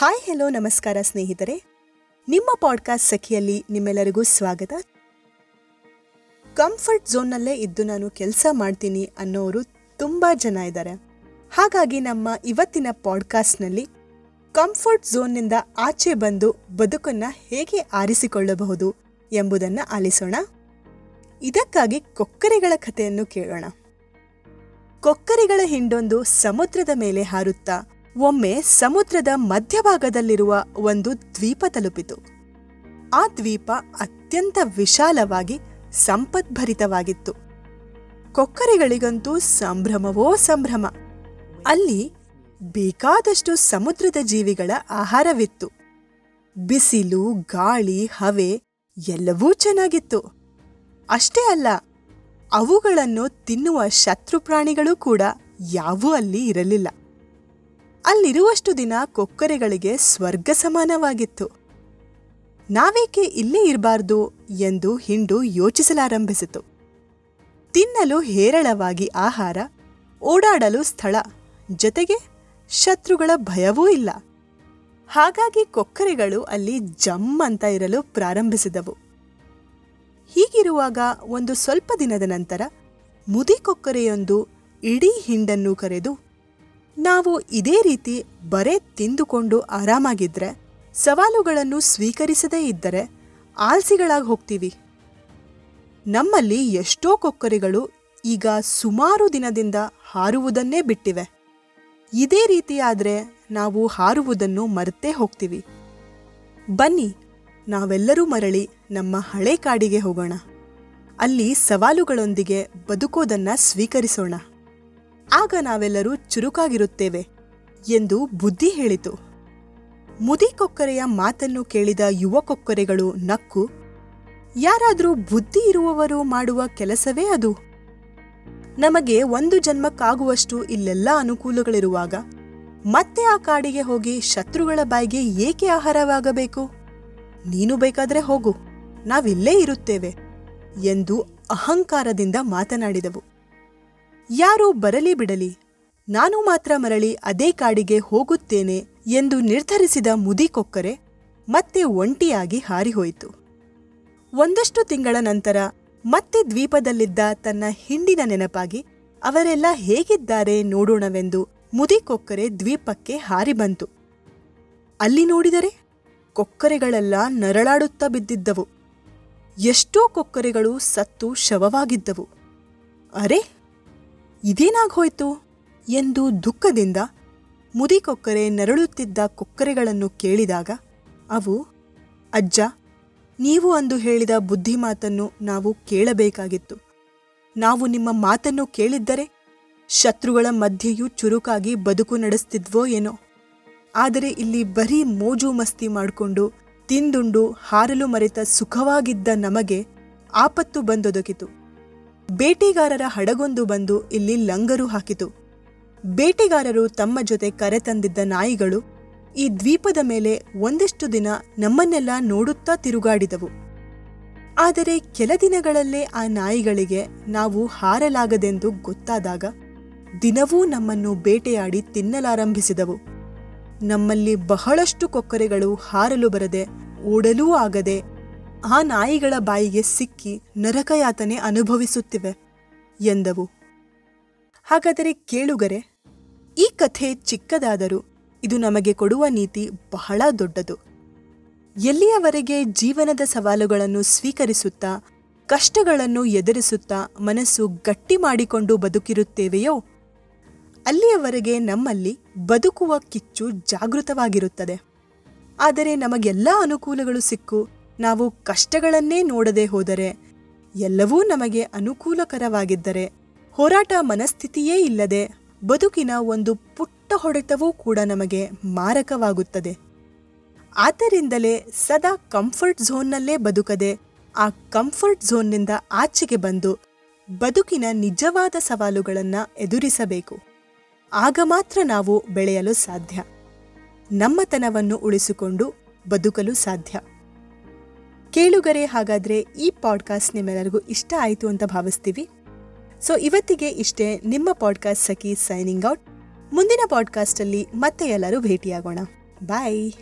Hi hello ನಮಸ್ಕಾರ ಸ್ನೇಹಿತರೆ. ನಿಮ್ಮ ಪಾಡ್ಕಾಸ್ಟ್ ಸಖಿಯಲ್ಲಿ ನಿಮ್ಮೆಲ್ಲರಿಗೂ ಸ್ವಾಗತ. ಕಂಫರ್ಟ್ ಝೋನ್ನಲ್ಲೇ ಇದ್ದು ನಾನು ಕೆಲಸ ಮಾಡ್ತೀನಿ ಅನ್ನೋರು ತುಂಬ ಜನ ಇದ್ದಾರೆ. ಹಾಗಾಗಿ ನಮ್ಮ ಇವತ್ತಿನ ಪಾಡ್ಕಾಸ್ಟ್ನಲ್ಲಿ ಕಂಫರ್ಟ್ ಝೋನ್ನಿಂದ ಆಚೆ ಬಂದು ಬದುಕನ್ನು ಹೇಗೆ ಆರಿಸಿಕೊಳ್ಳಬಹುದು ಎಂಬುದನ್ನು ಆಲಿಸೋಣ. ಇದಕ್ಕಾಗಿ ಕೊಕ್ಕರೆಗಳ ಕಥೆಯನ್ನು ಕೇಳೋಣ. ಕೊಕ್ಕರೆಗಳ ಹಿಂಡೊಂದು ಸಮುದ್ರದ ಮೇಲೆ ಹಾರುತ್ತಾ ಒಮ್ಮೆ ಸಮುದ್ರದ ಮಧ್ಯಭಾಗದಲ್ಲಿರುವ ಒಂದು ದ್ವೀಪ ತಲುಪಿತು. ಆ ದ್ವೀಪ ಅತ್ಯಂತ ವಿಶಾಲವಾಗಿ ಸಂಪದ್ಭರಿತವಾಗಿತ್ತು. ಕೊಕ್ಕರೆಗಳಿಗಂತೂ ಸಂಭ್ರಮವೋ ಸಂಭ್ರಮ. ಅಲ್ಲಿ ಬೇಕಾದಷ್ಟು ಸಮುದ್ರದ ಜೀವಿಗಳ ಆಹಾರವಿತ್ತು. ಬಿಸಿಲು, ಗಾಳಿ, ಹವೆ ಎಲ್ಲವೂ ಚೆನ್ನಾಗಿತ್ತು. ಅಷ್ಟೇ ಅಲ್ಲ, ಅವುಗಳನ್ನು ತಿನ್ನುವ ಶತ್ರು ಪ್ರಾಣಿಗಳು ಕೂಡ ಯಾವೂ ಅಲ್ಲಿ ಇರಲಿಲ್ಲ. ಅಲ್ಲಿರುವಷ್ಟು ದಿನ ಕೊಕ್ಕರೆಗಳಿಗೆ ಸ್ವರ್ಗ ಸಮಾನವಾಗಿತ್ತು. ನಾವೇಕೆ ಇಲ್ಲೇ ಇರಬಾರ್ದು ಎಂದು ಹಿಂಡು ಯೋಚಿಸಲಾರಂಭಿಸಿತು. ತಿನ್ನಲು ಹೇರಳವಾಗಿ ಆಹಾರ, ಓಡಾಡಲು ಸ್ಥಳ, ಜೊತೆಗೆ ಶತ್ರುಗಳ ಭಯವೂ ಇಲ್ಲ. ಹಾಗಾಗಿ ಕೊಕ್ಕರೆಗಳು ಅಲ್ಲಿ ಜಮ್ ಅಂತ ಇರಲು ಪ್ರಾರಂಭಿಸಿದವು. ಹೀಗಿರುವಾಗ ಒಂದು ಸ್ವಲ್ಪ ದಿನದ ನಂತರ ಮುದಿ ಕೊಕ್ಕರೆಯೊಂದು ಇಡೀ ಹಿಂಡನ್ನು ಕರೆದು ನಾವು ಇದೇ ರೀತಿ ಬರೇ ತಿಂದುಕೊಂಡು ಆರಾಮಾಗಿದ್ದರೆ ಸವಾಲುಗಳನ್ನು ಸ್ವೀಕರಿಸದೇ ಇದ್ದರೆ ಆಲ್ಸಿಗಳಾಗಿ ಹೋಗ್ತೀವಿ. ನಮ್ಮಲ್ಲಿ ಎಷ್ಟೋ ಕೊಕ್ಕರೆಗಳು ಈಗ ಸುಮಾರು ದಿನದಿಂದ ಹಾರುವುದನ್ನೇ ಬಿಟ್ಟಿವೆ. ಇದೇ ರೀತಿಯಾದರೆ ನಾವು ಹಾರುವುದನ್ನು ಮರೆತೇ ಹೋಗ್ತೀವಿ. ಬನ್ನಿ, ನಾವೆಲ್ಲರೂ ಮರಳಿ ನಮ್ಮ ಹಳೆ ಕಾಡಿಗೆ ಹೋಗೋಣ. ಅಲ್ಲಿ ಸವಾಲುಗಳೊಂದಿಗೆ ಬದುಕೋದನ್ನು ಸ್ವೀಕರಿಸೋಣ. ಆಗ ನಾವೆಲ್ಲರೂ ಚುರುಕಾಗಿರುತ್ತೇವೆ ಎಂದು ಬುದ್ಧಿ ಹೇಳಿತು. ಮುದಿ ಕೊಕ್ಕರೆಯ ಮಾತನ್ನು ಕೇಳಿದ ಯುವ ಕೊಕ್ಕರೆಗಳು ನಕ್ಕು, ಯಾರಾದರೂ ಬುದ್ಧಿ ಇರುವವರು ಮಾಡುವ ಕೆಲಸವೇ ಅದು? ನಮಗೆ ಒಂದು ಜನ್ಮಕ್ಕಾಗುವಷ್ಟು ಇಲ್ಲೆಲ್ಲ ಅನುಕೂಲಗಳಿರುವಾಗ ಮತ್ತೆ ಆ ಕಾಡಿಗೆ ಹೋಗಿ ಶತ್ರುಗಳ ಬಾಯಿಗೆ ಏಕೆ ಆಹಾರವಾಗಬೇಕು? ನೀನು ಬೇಕಾದ್ರೆ ಹೋಗು, ನಾವಿಲ್ಲೇ ಇರುತ್ತೇವೆ ಎಂದು ಅಹಂಕಾರದಿಂದ ಮಾತನಾಡಿದವು. ಯಾರು ಬರಲಿ ಬಿಡಲಿ. ನಾನು ಮಾತ್ರ ಮರಳಿ ಅದೇ ಕಾಡಿಗೆ ಹೋಗುತ್ತೇನೆ ಎಂದು ನಿರ್ಧರಿಸಿದ ಮುದಿ ಕೊಕ್ಕರೆ ಮತ್ತೆ ಒಂಟಿಯಾಗಿ ಹಾರಿಹೋಯಿತು. ಒಂದಷ್ಟು ತಿಂಗಳ ನಂತರ ಮತ್ತೆ ದ್ವೀಪದಲ್ಲಿದ್ದ ತನ್ನ ಹಿಂಡಿನ ನೆನಪಾಗಿ ಅವರೆಲ್ಲ ಹೇಗಿದ್ದಾರೆ ನೋಡೋಣವೆಂದು ಮುದಿ ಕೊಕ್ಕರೆ ದ್ವೀಪಕ್ಕೆ ಹಾರಿ ಬಂತು ಅಲ್ಲಿ ನೋಡಿದರೆ ಕೊಕ್ಕರೆಗಳೆಲ್ಲ ನರಳಾಡುತ್ತಾ ಬಿದ್ದಿದ್ದವು. ಎಷ್ಟೋ ಕೊಕ್ಕರೆಗಳು ಸತ್ತು ಶವವಾಗಿದ್ದವು. ಅರೆ ಇದೇನಾಗೋಯ್ತು? ಎಂದು ದುಃಖದಿಂದ ಮುದಿಕೊಕ್ಕರೆ ನರಳುತ್ತಿದ್ದ ಕೊಕ್ಕರೆಗಳನ್ನು ಕೇಳಿದಾಗ, ಅವು, ಅಜ್ಜ, ನೀವು ಅಂದು ಹೇಳಿದ ಬುದ್ಧಿಮಾತನ್ನು ನಾವು ಕೇಳಬೇಕಾಗಿತ್ತು. ನಾವು ನಿಮ್ಮ ಮಾತನ್ನು ಕೇಳಿದ್ದರೆ ಶತ್ರುಗಳ ಮಧ್ಯೆಯೂ ಚುರುಕಾಗಿ ಬದುಕು ನಡೆಸ್ತಿದ್ವೋ ಏನೋ. ಆದರೆ ಇಲ್ಲಿ ಬರೀ ಮೋಜು ಮಸ್ತಿ ಮಾಡಿಕೊಂಡು ತಿಂದುಂಡು ಹಾರಲು ಮರೆತ ಸುಖವಾಗಿದ್ದ ನಮಗೆ ಆಪತ್ತು ಬಂದೊದಗಿತು. ಬೇಟೆಗಾರರ ಹಡಗೊಂದು ಬಂದು ಇಲ್ಲಿ ಲಂಗರು ಹಾಕಿತು. ಬೇಟೆಗಾರರು ತಮ್ಮ ಜೊತೆ ಕರೆತಂದಿದ್ದ ನಾಯಿಗಳು ಈ ದ್ವೀಪದ ಮೇಲೆ ಒಂದಿಷ್ಟು ದಿನ ನಮ್ಮನ್ನೆಲ್ಲ ನೋಡುತ್ತಾ ತಿರುಗಾಡಿದವು. ಆದರೆ ಕೆಲ ದಿನಗಳಲ್ಲೇ ಆ ನಾಯಿಗಳಿಗೆ ನಾವು ಹಾರಲಾಗದೆಂದು ಗೊತ್ತಾದಾಗ ದಿನವೂ ನಮ್ಮನ್ನು ಬೇಟೆಯಾಡಿ ತಿನ್ನಲಾರಂಭಿಸಿದವು. ನಮ್ಮಲ್ಲಿ ಬಹಳಷ್ಟು ಕೊಕ್ಕರೆಗಳು ಹಾರಲು ಬರದೆ ಓಡಲೂ ಆಗದೆ ಆ ನಾಯಿಗಳ ಬಾಯಿಗೆ ಸಿಕ್ಕಿ ನರಕಯಾತನೆ ಅನುಭವಿಸುತ್ತಿವೆ ಎಂದವು. ಹಾಗಾದರೆ ಕೇಳುಗರೆ, ಈ ಕಥೆ ಚಿಕ್ಕದಾದರೂ ಇದು ನಮಗೆ ಕೊಡುವ ನೀತಿ ಬಹಳ ದೊಡ್ಡದು. ಎಲ್ಲಿಯವರೆಗೆ ಜೀವನದ ಸವಾಲುಗಳನ್ನು ಸ್ವೀಕರಿಸುತ್ತಾ, ಕಷ್ಟಗಳನ್ನು ಎದುರಿಸುತ್ತಾ ಮನಸ್ಸು ಗಟ್ಟಿ ಮಾಡಿಕೊಂಡು ಬದುಕಿರುತ್ತೇವೆಯೋ, ಅಲ್ಲಿಯವರೆಗೆ ನಮ್ಮಲ್ಲಿ ಬದುಕುವ ಕಿಚ್ಚು ಜಾಗೃತವಾಗಿರುತ್ತದೆ. ಆದರೆ ನಮಗೆಲ್ಲ ಅನುಕೂಲಗಳು ಸಿಕ್ಕು ನಾವು ಕಷ್ಟಗಳನ್ನೇ ನೋಡದೆ ಹೋದರೆ ಎಲ್ಲವೂ ನಮಗೆ ಅನುಕೂಲಕರವಾಗಿದ್ದರೆ ಹೋರಾಟ ಮನಸ್ಥಿತಿಯೇ ಇಲ್ಲದೆ ಬದುಕಿನ ಒಂದು ಪುಟ್ಟ ಹೊಡೆತವೂ ಕೂಡ ನಮಗೆ ಮಾರಕವಾಗುತ್ತದೆ. ಆದ್ದರಿಂದಲೇ ಸದಾ ಕಂಫರ್ಟ್ ಝೋನ್ನಲ್ಲೇ ಬದುಕದೆ ಆ ಕಂಫರ್ಟ್ ಝೋನ್ನಿಂದ ಆಚೆಗೆ ಬಂದು ಬದುಕಿನ ನಿಜವಾದ ಸವಾಲುಗಳನ್ನು ಎದುರಿಸಬೇಕು. ಆಗ ಮಾತ್ರ ನಾವು ಬೆಳೆಯಲು ಸಾಧ್ಯ. ನಮ್ಮತನವನ್ನು ಉಳಿಸಿಕೊಂಡು ಬದುಕಲು ಸಾಧ್ಯ. ಕೇಳುಗರೆ, ಹಾಗಾದರೆ ಈ ಪಾಡ್ಕಾಸ್ಟ್ ನಿಮ್ಮೆಲ್ಲರಿಗೂ ಇಷ್ಟ ಆಯಿತು ಅಂತ ಭಾವಿಸ್ತೀವಿ. ಸೊ ಇವತ್ತಿಗೆ ಇಷ್ಟೇ ನಿಮ್ಮ ಪಾಡ್ಕಾಸ್ಟ್ ಸಖಿ ಸೈನಿಂಗ್ ಔಟ್ ಮುಂದಿನ ಪಾಡ್ಕಾಸ್ಟಲ್ಲಿ ಮತ್ತೆ ಎಲ್ಲರೂ ಭೇಟಿಯಾಗೋಣ. ಬಾಯ್